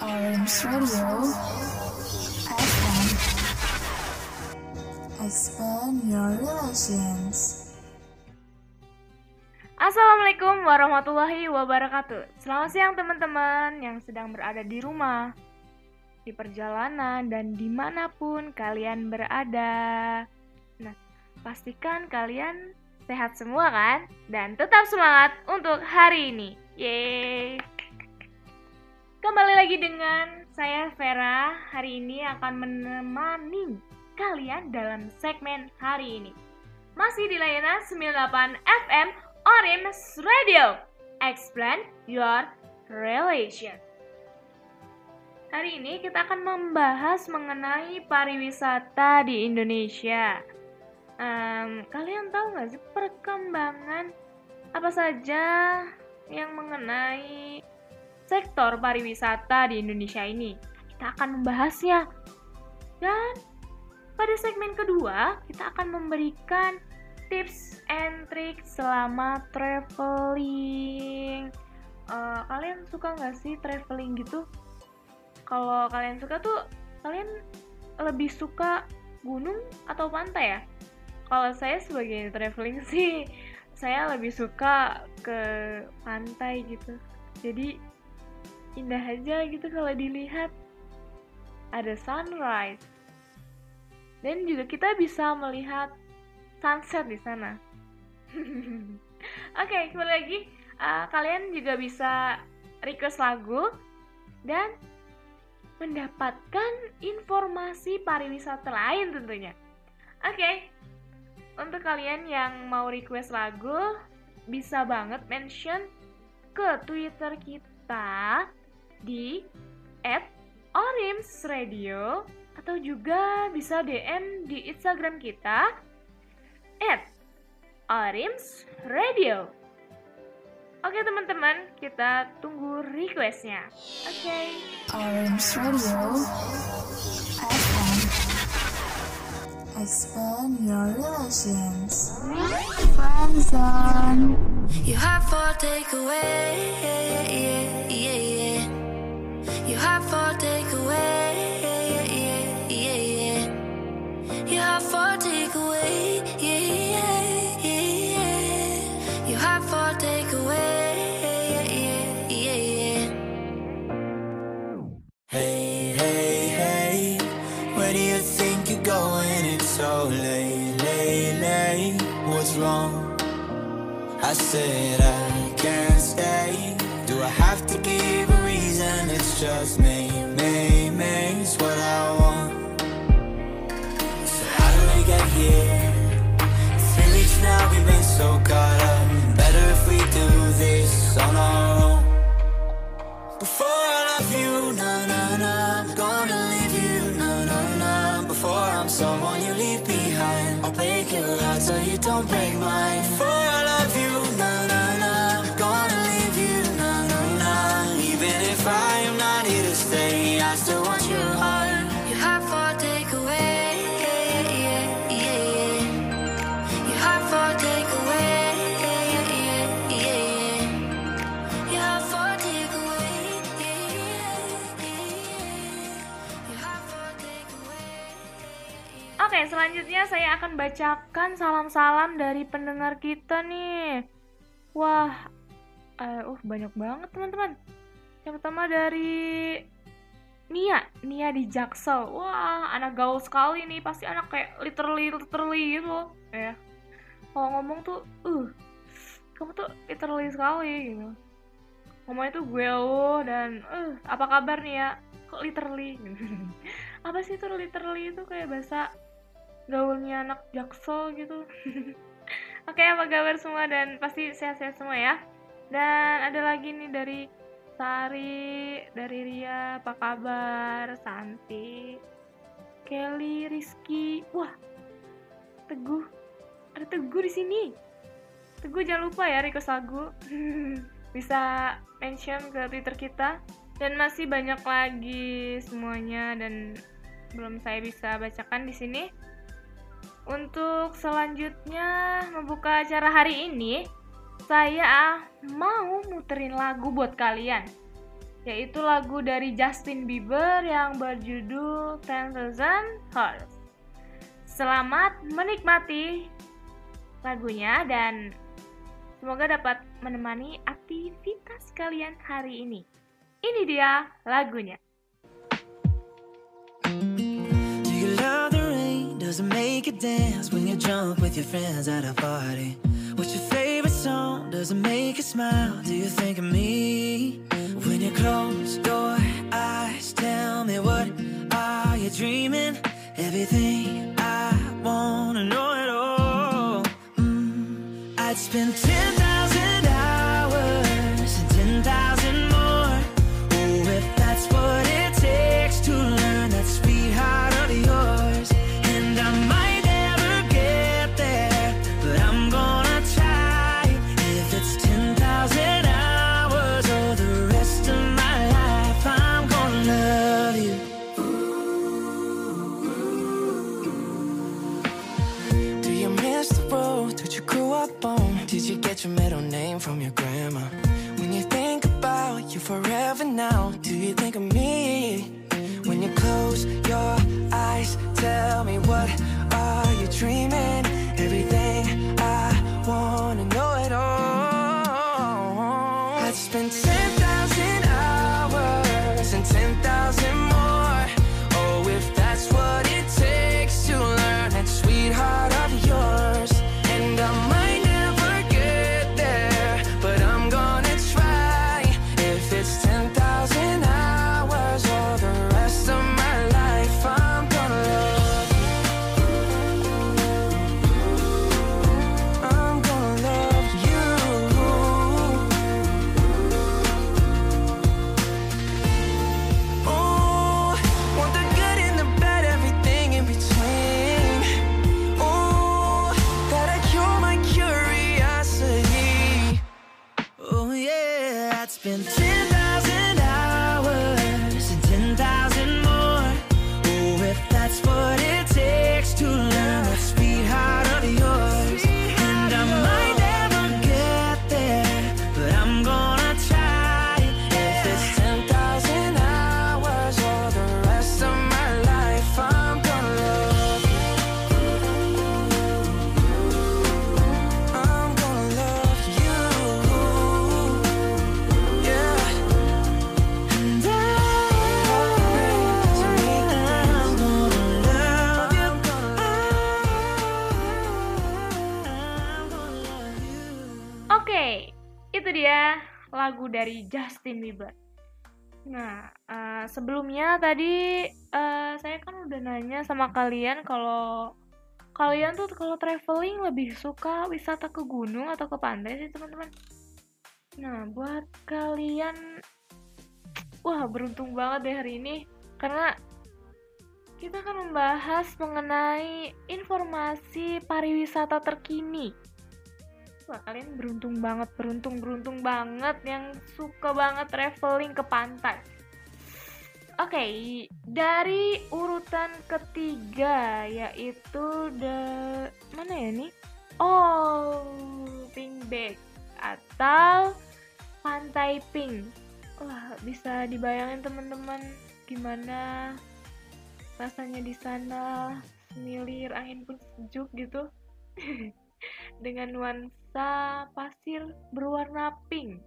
Orange Radio FM Expand your relations. Assalamualaikum warahmatullahi wabarakatuh. Selamat siang teman-teman yang sedang berada di rumah Di perjalanan dan di mana pun kalian berada. Nah, pastikan kalian sehat semua kan? Dan tetap semangat untuk hari ini. Yeay Kembali lagi dengan saya Vera. Hari ini akan menemani kalian dalam segmen hari ini. Masih di layanan 98 FM Orims Radio. Explain your relation. Hari ini kita akan membahas mengenai pariwisata di Indonesia. Um, kalian tahu nggak sih perkembangan apa saja yang mengenai sektor pariwisata di Indonesia ini. Kita akan membahasnya. Dan pada segmen kedua, kita akan memberikan tips and trick selama traveling. Uh, kalian suka nggak sih traveling gitu? Kalau kalian suka tuh, kalian lebih suka gunung atau pantai ya? Kalau saya sebagai traveling sih, saya lebih suka ke pantai gitu. Jadi indah aja gitu kalau dilihat. Ada sunrise. Dan juga kita bisa melihat sunset di sana. Oke okay, kembali lagi. Uh, kalian juga bisa request lagu dan mendapatkan informasi pariwisata lain tentunya. Oke okay. untuk kalian yang mau request lagu bisa banget mention ke twitter kita di at Orims Radio atau juga bisa DM di Instagram kita at Orims Radio. Oke teman-teman, kita tunggu requestnya. Oke. Okay. Orims Radio FM Expand your relations. Friendzone. You have for takeaway. Yeah, yeah, yeah, yeah. You have for takeaway. Yeah, yeah, yeah, yeah. You have for takeaway. Yeah, yeah, yeah, yeah. You have for takeaway. Yeah, yeah, yeah, yeah. Hey, hey, hey, where do you think you're going? It's so late, late, late. What's wrong? I said I can't stay. Do I have to give a reason? It's just me, me, me. It's what I want. So how do we get here? Three weeks now, we've been so caught up. Better if we do this on our own. Before I love you, na na na, I'm gonna leave you, na na na. Before I'm someone you leave behind, I'll break your heart so you don't break mine. Before Oke, selanjutnya saya akan bacakan salam-salam dari pendengar kita nih. Wah, eh, uh, banyak banget teman-teman. Yang pertama dari Nia, Nia di Jaksel. Wah, anak gaul sekali nih. Pasti anak kayak literally, literally gitu loh. Ya. Kalau ngomong tuh, uh, kamu tuh literally sekali gitu. Ngomongnya tuh gue lo dan, uh, apa kabar nih ya? Kok literally? apa sih itu literally itu kayak bahasa gaulnya anak jaksel gitu. Oke, apa kabar semua dan pasti sehat-sehat semua ya. Dan ada lagi nih dari Sari, dari Ria, apa kabar? Santi, Kelly, Rizky, wah, Teguh, ada Teguh di sini. Teguh jangan lupa ya request lagu. Bisa mention ke Twitter kita. Dan masih banyak lagi semuanya dan belum saya bisa bacakan di sini. Untuk selanjutnya membuka acara hari ini, saya mau muterin lagu buat kalian. yaitu lagu dari Justin Bieber yang berjudul Ten Thousand Hearts. Selamat menikmati lagunya dan semoga dapat menemani aktivitas kalian hari ini. Ini dia lagunya. Do you love the? Does it make you dance when you're drunk with your friends at a party? What's your favorite song? Does it make you smile? Do you think of me? When you close your eyes, tell me what are you dreaming? Everything I wanna know it all. Mm, I'd spend 10,000 dari Justin Bieber. Nah, eh, sebelumnya tadi eh, saya kan udah nanya sama kalian kalau kalian tuh kalau traveling lebih suka wisata ke gunung atau ke pantai sih teman-teman. Nah, buat kalian, wah beruntung banget deh hari ini karena kita akan membahas mengenai informasi pariwisata terkini. Wah, kalian beruntung banget, beruntung, beruntung banget yang suka banget traveling ke pantai. Oke, dari urutan ketiga yaitu the mana ya nih? Oh, Pink Bag atau Pantai Pink. Wah, bisa dibayangin teman-teman gimana rasanya di sana semilir angin pun sejuk gitu dengan nuansa pasir berwarna pink.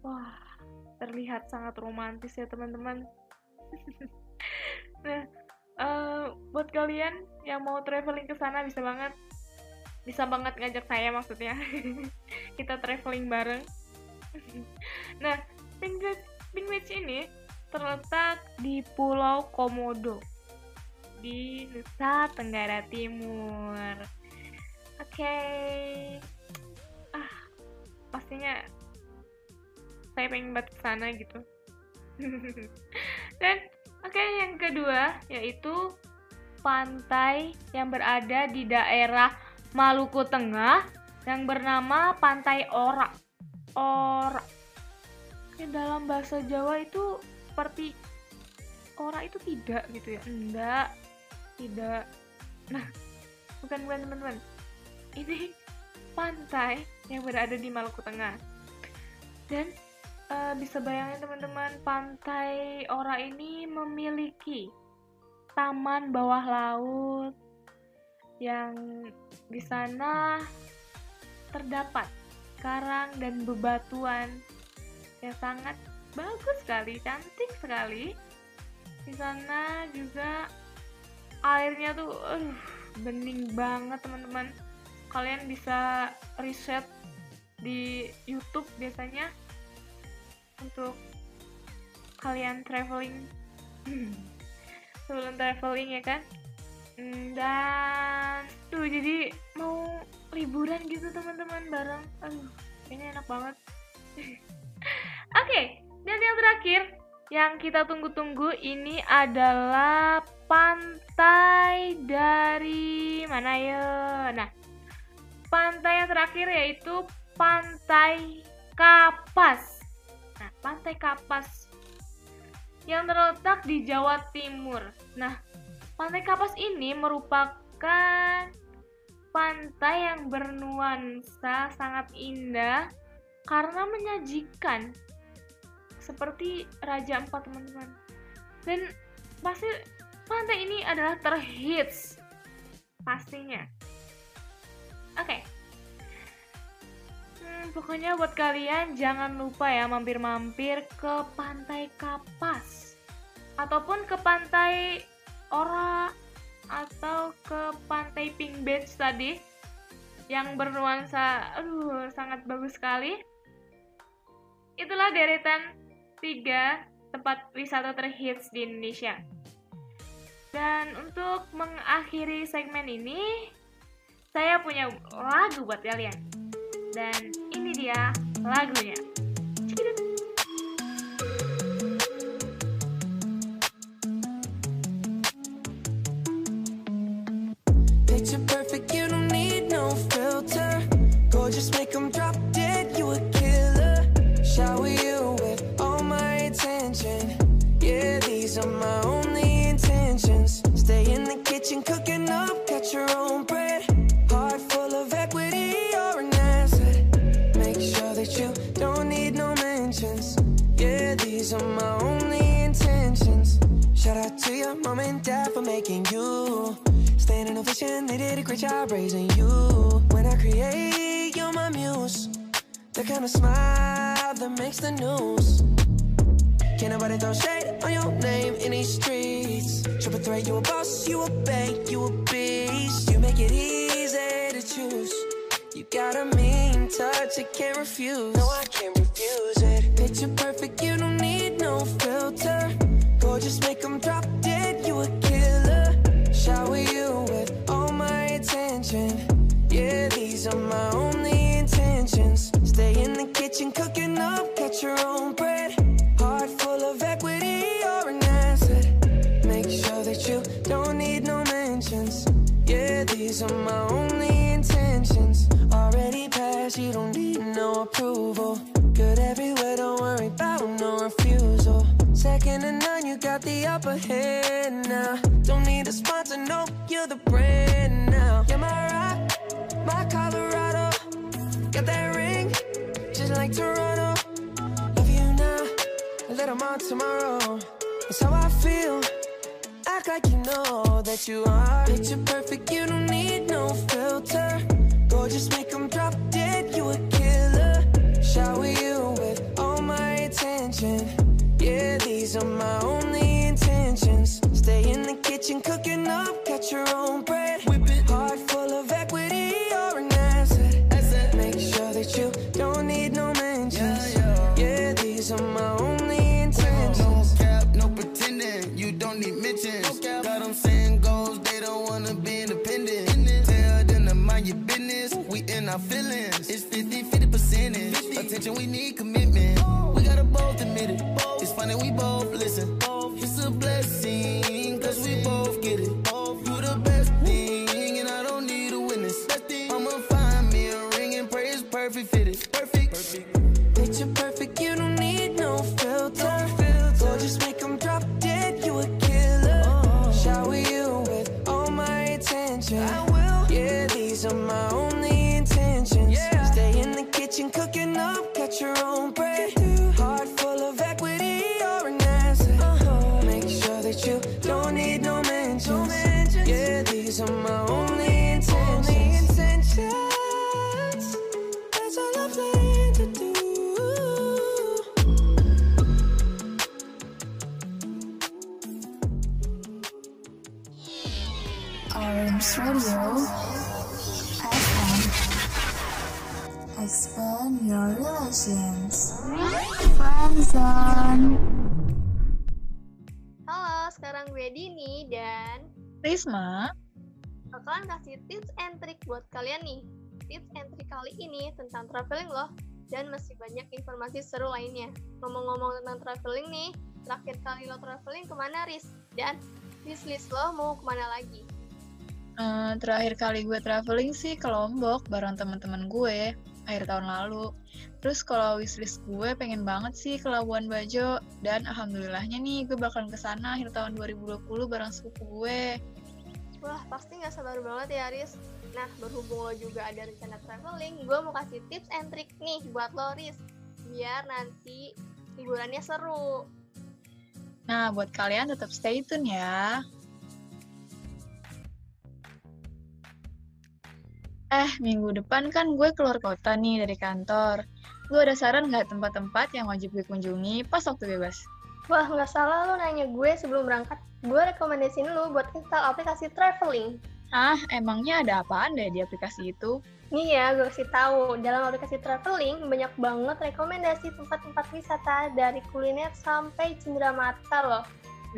Wah, terlihat sangat romantis ya teman-teman. nah, eh, buat kalian yang mau traveling ke sana bisa banget, bisa banget ngajak saya maksudnya. Kita traveling bareng. nah, Pink Beach ini terletak di Pulau Komodo di Nusa Tenggara Timur. Oke. Ah, pastinya saya pengen banget sana gitu. Dan oke yang kedua yaitu pantai yang berada di daerah Maluku Tengah yang bernama Pantai Ora. Ora. Dalam bahasa Jawa itu seperti ora itu tidak gitu ya. Enggak. Tidak. Nah, bukan bukan teman-teman. Ini pantai yang berada di Maluku Tengah. Dan eh, bisa bayangin teman-teman pantai Ora ini memiliki taman bawah laut yang di sana terdapat karang dan bebatuan yang sangat bagus sekali, cantik sekali. Di sana juga airnya tuh aduh, bening banget teman-teman. Kalian bisa riset di YouTube biasanya untuk kalian traveling. Sebelum traveling ya kan? Hmm, dan tuh jadi mau liburan gitu teman-teman bareng. Aduh kayaknya enak banget. Oke dan yang terakhir yang kita tunggu-tunggu ini adalah pantai dari mana ya nah pantai yang terakhir yaitu pantai Kapas nah pantai Kapas yang terletak di Jawa Timur nah Pantai Kapas ini merupakan pantai yang bernuansa sangat indah karena menyajikan seperti Raja Empat teman-teman. Dan pasti pantai ini adalah terhits pastinya. Oke. Okay. Hmm, pokoknya buat kalian jangan lupa ya mampir-mampir ke Pantai Kapas ataupun ke pantai Ora atau ke pantai Pink Beach tadi yang bernuansa aduh sangat bagus sekali. Itulah deretan tiga tempat wisata terhits di Indonesia. Dan untuk mengakhiri segmen ini, saya punya lagu buat kalian. Dan ini dia lagunya. job raising you. When I create, you're my muse. The kind of smile that makes the news. Can't nobody throw shade on your name in these streets. Triple threat, you a boss, you a bank, you a beast. You make it easy to choose. You got a mean touch, I can't refuse. No, I can't refuse it. Picture perfect, you don't need no filter. Gorgeous, make them these are my only intentions. Stay in the kitchen, cooking up, get your own bread. Heart full of equity, you're an asset. Make sure that you don't need no mentions. Yeah, these are my only intentions. Already passed, you don't need no approval. Good everywhere, don't worry about no refusal. Second to none, you got the upper hand. that you are. Picture perfect, you don't need no filter. Gorgeous, make them drop dead, you a killer. Shower you with all my attention. Yeah, these are my only intentions. Stay in the kitchen, cooking up, catch your own bread. Whip it. hard Risma, bakalan kasih tips and trick buat kalian nih. Tips and trick kali ini tentang traveling loh, dan masih banyak informasi seru lainnya. Ngomong-ngomong tentang traveling nih, terakhir kali lo traveling ke mana, Riz? Dan wishlist lo mau ke mana lagi? Eh, terakhir kali gue traveling sih ke Lombok bareng teman-teman gue akhir tahun lalu. Terus kalau wishlist gue pengen banget sih ke Labuan Bajo dan alhamdulillahnya nih gue bakalan ke sana akhir tahun 2020 bareng sepupu gue. Wah, pasti nggak sabar banget ya, Riz. Nah, berhubung lo juga ada rencana traveling, gue mau kasih tips and trick nih buat lo, Riz. Biar nanti liburannya seru. Nah, buat kalian tetap stay tune ya. Eh, minggu depan kan gue keluar kota nih dari kantor. Gue ada saran nggak tempat-tempat yang wajib gue kunjungi pas waktu bebas? Wah, nggak salah lo nanya gue sebelum berangkat. Gue rekomendasiin lo buat install aplikasi traveling. Ah, emangnya ada apaan deh di aplikasi itu? Nih ya, gue kasih tahu. Dalam aplikasi traveling, banyak banget rekomendasi tempat-tempat wisata dari kuliner sampai cendera mata loh.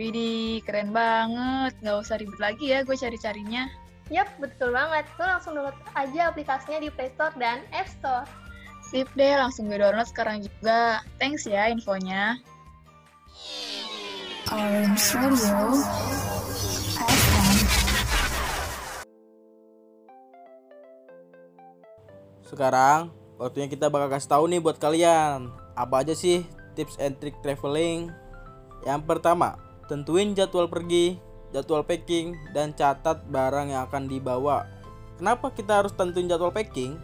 Widih, keren banget. Nggak usah ribet lagi ya gue cari-carinya. Yap, betul banget. Lo langsung download aja aplikasinya di Play Store dan App Store. Sip deh, langsung gue download sekarang juga. Thanks ya infonya. Sekarang waktunya kita bakal kasih tahu nih buat kalian apa aja sih tips and trick traveling. Yang pertama, tentuin jadwal pergi, jadwal packing, dan catat barang yang akan dibawa. Kenapa kita harus tentuin jadwal packing?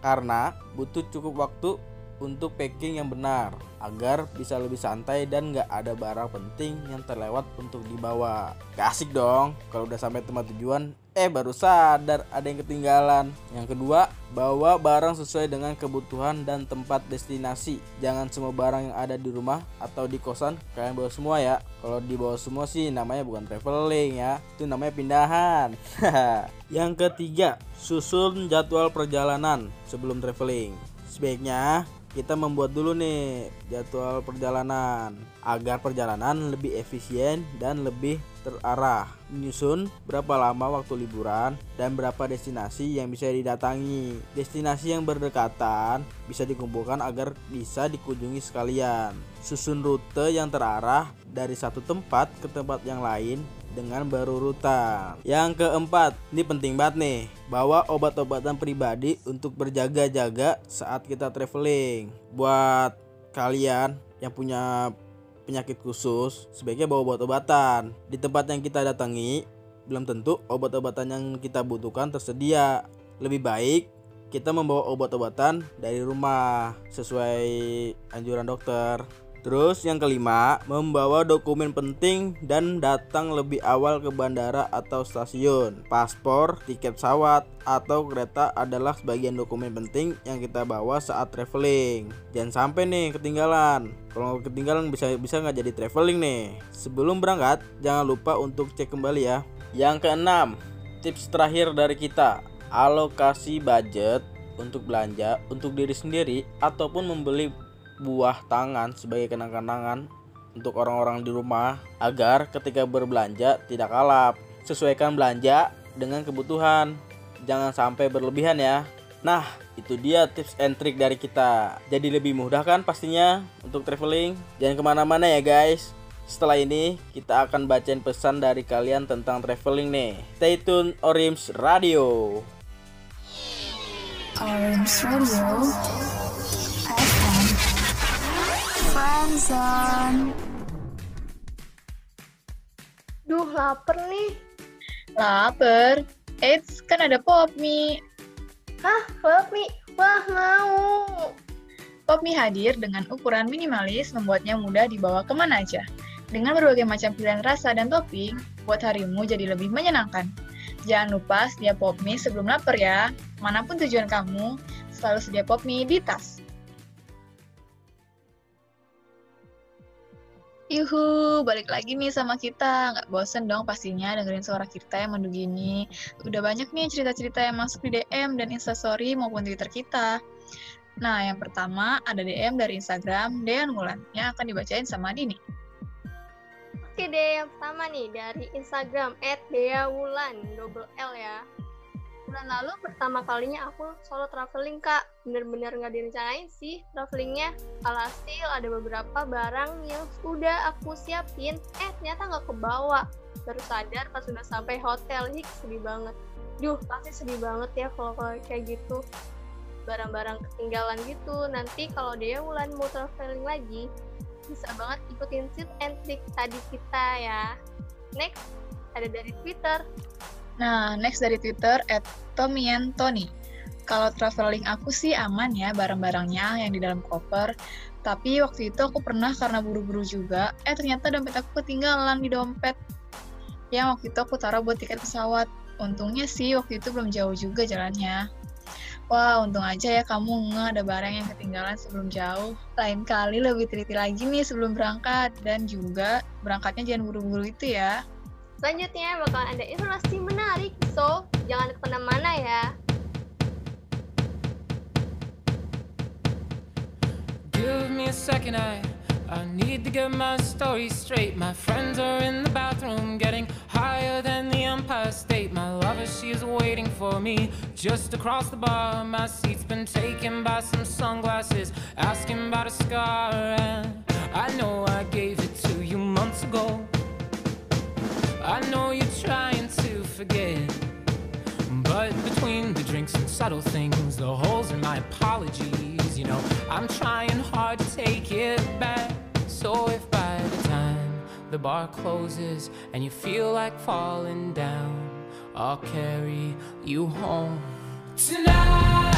Karena butuh cukup waktu untuk packing yang benar agar bisa lebih santai dan nggak ada barang penting yang terlewat untuk dibawa. Gak asik dong kalau udah sampai tempat tujuan eh baru sadar ada yang ketinggalan. Yang kedua, bawa barang sesuai dengan kebutuhan dan tempat destinasi. Jangan semua barang yang ada di rumah atau di kosan kalian bawa semua ya. Kalau dibawa semua sih namanya bukan traveling ya, itu namanya pindahan. yang ketiga, susun jadwal perjalanan sebelum traveling. Sebaiknya kita membuat dulu nih jadwal perjalanan agar perjalanan lebih efisien dan lebih terarah. Menyusun berapa lama waktu liburan dan berapa destinasi yang bisa didatangi. Destinasi yang berdekatan bisa dikumpulkan agar bisa dikunjungi sekalian. Susun rute yang terarah dari satu tempat ke tempat yang lain dengan berurutan. Yang keempat, ini penting banget nih, bawa obat-obatan pribadi untuk berjaga-jaga saat kita traveling. Buat kalian yang punya penyakit khusus, sebaiknya bawa obat-obatan. Di tempat yang kita datangi, belum tentu obat-obatan yang kita butuhkan tersedia. Lebih baik kita membawa obat-obatan dari rumah sesuai anjuran dokter. Terus yang kelima, membawa dokumen penting dan datang lebih awal ke bandara atau stasiun. Paspor, tiket pesawat, atau kereta adalah sebagian dokumen penting yang kita bawa saat traveling. Jangan sampai nih ketinggalan. Kalau ketinggalan bisa bisa nggak jadi traveling nih. Sebelum berangkat, jangan lupa untuk cek kembali ya. Yang keenam, tips terakhir dari kita, alokasi budget untuk belanja untuk diri sendiri ataupun membeli buah tangan sebagai kenang-kenangan untuk orang-orang di rumah agar ketika berbelanja tidak kalap. Sesuaikan belanja dengan kebutuhan. Jangan sampai berlebihan ya. Nah, itu dia tips and trick dari kita. Jadi lebih mudah kan pastinya untuk traveling. Jangan ke mana-mana ya guys. Setelah ini kita akan bacain pesan dari kalian tentang traveling nih. Stay tune Orims Radio. Orange Radio. Friendzone. Duh, lapar nih. Laper. Eits, kan ada pop mie. Hah, pop mie? Wah, mau. Pop mie hadir dengan ukuran minimalis membuatnya mudah dibawa ke mana aja. Dengan berbagai macam pilihan rasa dan topping, buat harimu jadi lebih menyenangkan. Jangan lupa sedia pop mie sebelum lapar ya. Mana pun tujuan kamu, selalu sedia pop mie di tas. Yuhu, balik lagi nih sama kita. Nggak bosen dong pastinya dengerin suara kita yang mendu gini. Udah banyak nih cerita-cerita yang masuk di DM dan Instastory maupun Twitter kita. Nah, yang pertama ada DM dari Instagram Dean Wulan yang akan dibacain sama Dini. Oke deh, yang pertama nih dari Instagram @deawulan double L ya. Bulan lalu pertama kalinya aku solo traveling kak, bener-bener nggak direncanain sih travelingnya. Alhasil ada beberapa barang yang sudah aku siapin, eh ternyata nggak kebawa. Baru sadar pas sudah sampai hotel, hik sedih banget. Duh, pasti sedih banget ya kalau kayak gitu. Barang-barang ketinggalan gitu. Nanti kalau dia Wulan mau traveling lagi, bisa banget ikutin tip and trick tadi kita ya. Next, ada dari Twitter. Nah, next dari Twitter, at Tony. Kalau traveling aku sih aman ya barang-barangnya yang di dalam koper. Tapi waktu itu aku pernah karena buru-buru juga, eh ternyata dompet aku ketinggalan di dompet. Yang waktu itu aku taruh buat tiket pesawat. Untungnya sih waktu itu belum jauh juga jalannya. Wah, untung aja ya kamu nge ada barang yang ketinggalan sebelum jauh. Lain kali lebih teliti lagi nih sebelum berangkat. Dan juga berangkatnya jangan buru-buru itu ya. Selanjutnya bakalan ada informasi menarik, so jangan kemana-mana ya. Give me a second, I I need to get my story straight. My friends are in the bathroom, getting higher than the Empire State. My lover, she is waiting for me just across the bar. My seat's been taken by some sunglasses, asking about a scar. And I know I gave it to you months ago. I know you're trying to forget. But between the drinks and subtle things, the holes in my apologies, you know, I'm trying hard to take it back. So if by the time the bar closes and you feel like falling down, I'll carry you home tonight.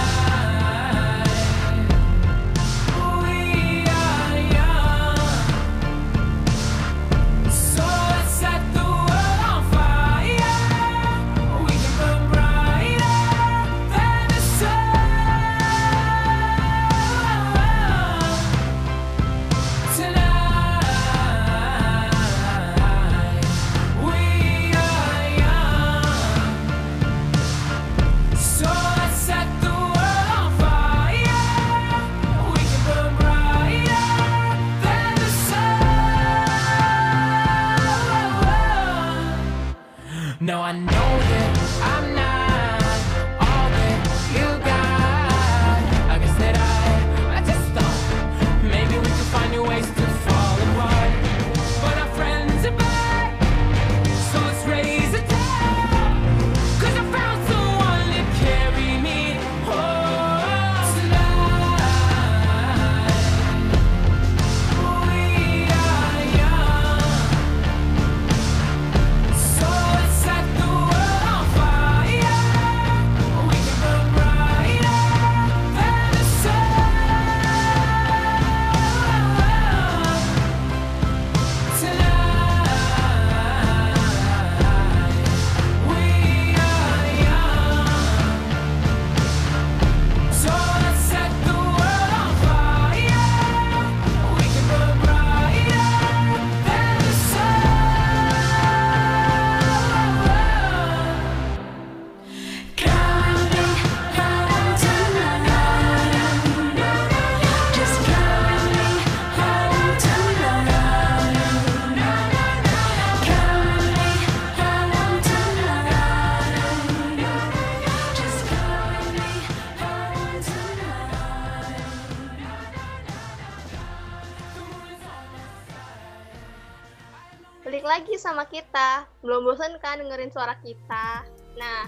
Lagi sama kita. Belum bosan kan dengerin suara kita? Nah,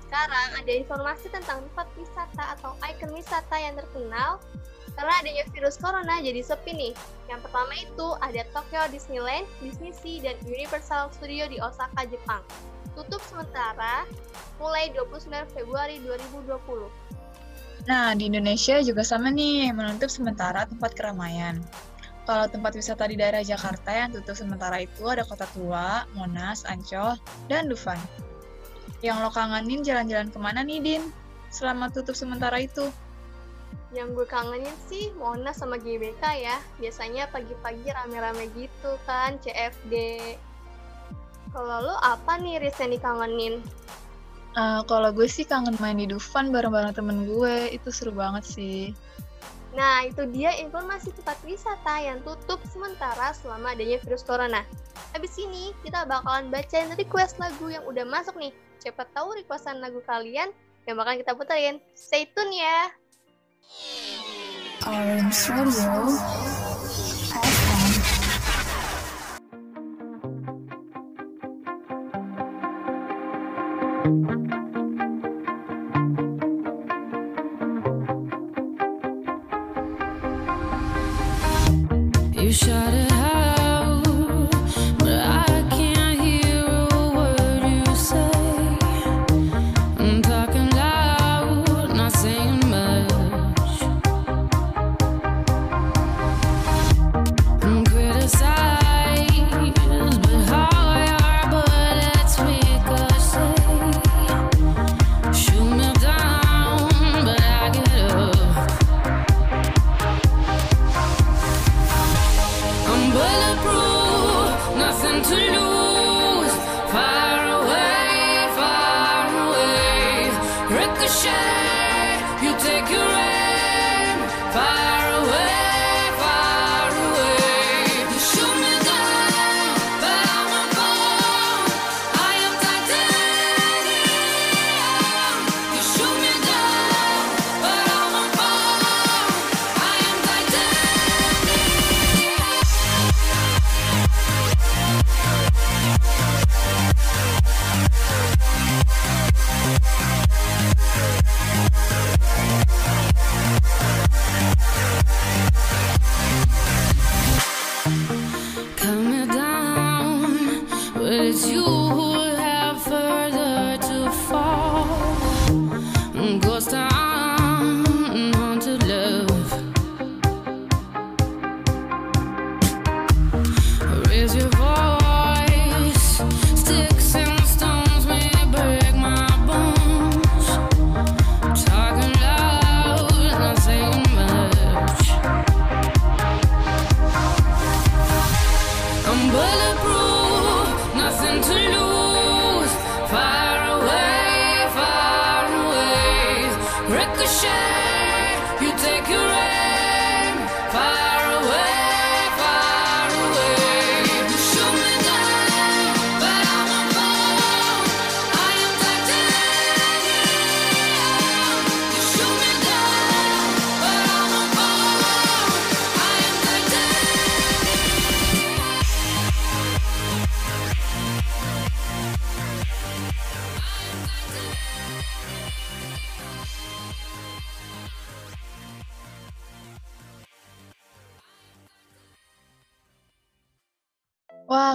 sekarang ada informasi tentang tempat wisata atau ikon wisata yang terkenal karena adanya virus corona jadi sepi nih. Yang pertama itu ada Tokyo Disneyland, Disney Sea, dan Universal Studio di Osaka, Jepang. Tutup sementara mulai 29 Februari 2020. Nah, di Indonesia juga sama nih, menutup sementara tempat keramaian. Kalau tempat wisata di daerah Jakarta yang tutup sementara itu ada Kota Tua, Monas, Ancol, dan Dufan. Yang lo kangenin jalan-jalan ke mana nih, Din? Selama tutup sementara itu. Yang gue kangenin sih Monas sama GBK ya. Biasanya pagi-pagi rame-rame gitu kan, CFD. Kalau lo apa nih Riz yang dikangenin? Uh, kalau gue sih kangen main di Dufan bareng-bareng temen gue, itu seru banget sih. Nah, itu dia informasi tempat wisata yang tutup sementara selama adanya virus corona. Habis ini, kita bakalan bacain request lagu yang udah masuk nih. Siapa tahu requestan lagu kalian yang bakal kita puterin. Stay tune ya!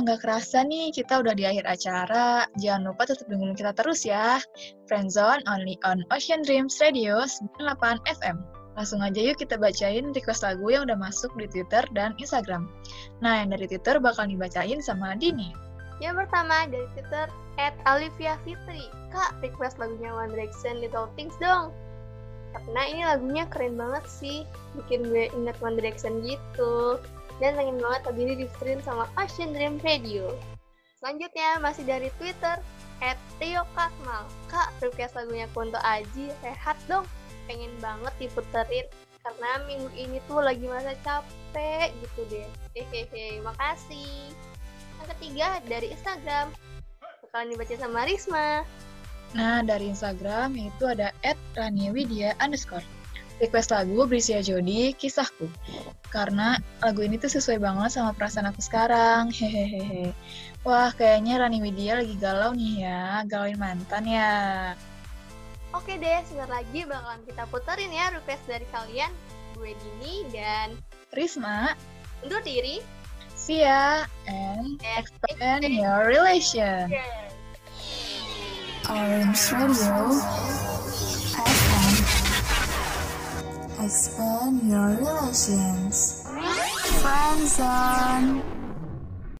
Nggak kerasa nih kita udah di akhir acara. Jangan lupa tetap dengerin kita terus ya. Friendzone only on Ocean Dreams Radio 98 FM. Langsung aja yuk kita bacain request lagu yang udah masuk di Twitter dan Instagram. Nah, yang dari Twitter bakal dibacain sama Dini. Yang pertama dari Twitter, at Olivia Fitri. Kak, request lagunya One Direction Little Things dong. Karena ini lagunya keren banget sih. Bikin gue inget One Direction gitu. Dan pengen banget lagu ini di-stream sama Ocean Dream Radio. Selanjutnya masih dari Twitter, at Tio Katmal. Kak, request lagunya Kunto Aji, rehat dong. Pengen banget diputerin. Karena minggu ini tuh lagi masa capek gitu deh. Hehehe, makasih. Yang ketiga dari Instagram. Bakalan dibaca sama Risma. Nah, dari Instagram itu ada @raniwidya underscore. Request lagu Brisia Jodi, Kisahku. Karena lagu ini tuh sesuai banget sama perasaan aku sekarang. Hehehe. Wah, kayaknya Rani Widya lagi galau nih ya. Galauin mantan ya. Oke deh, sebentar lagi bakalan kita puterin ya request dari kalian. Gue Dini dan Risma, undur diri. see ya and expand your relation. Orange Radio. Expand your relations. Friend Zone.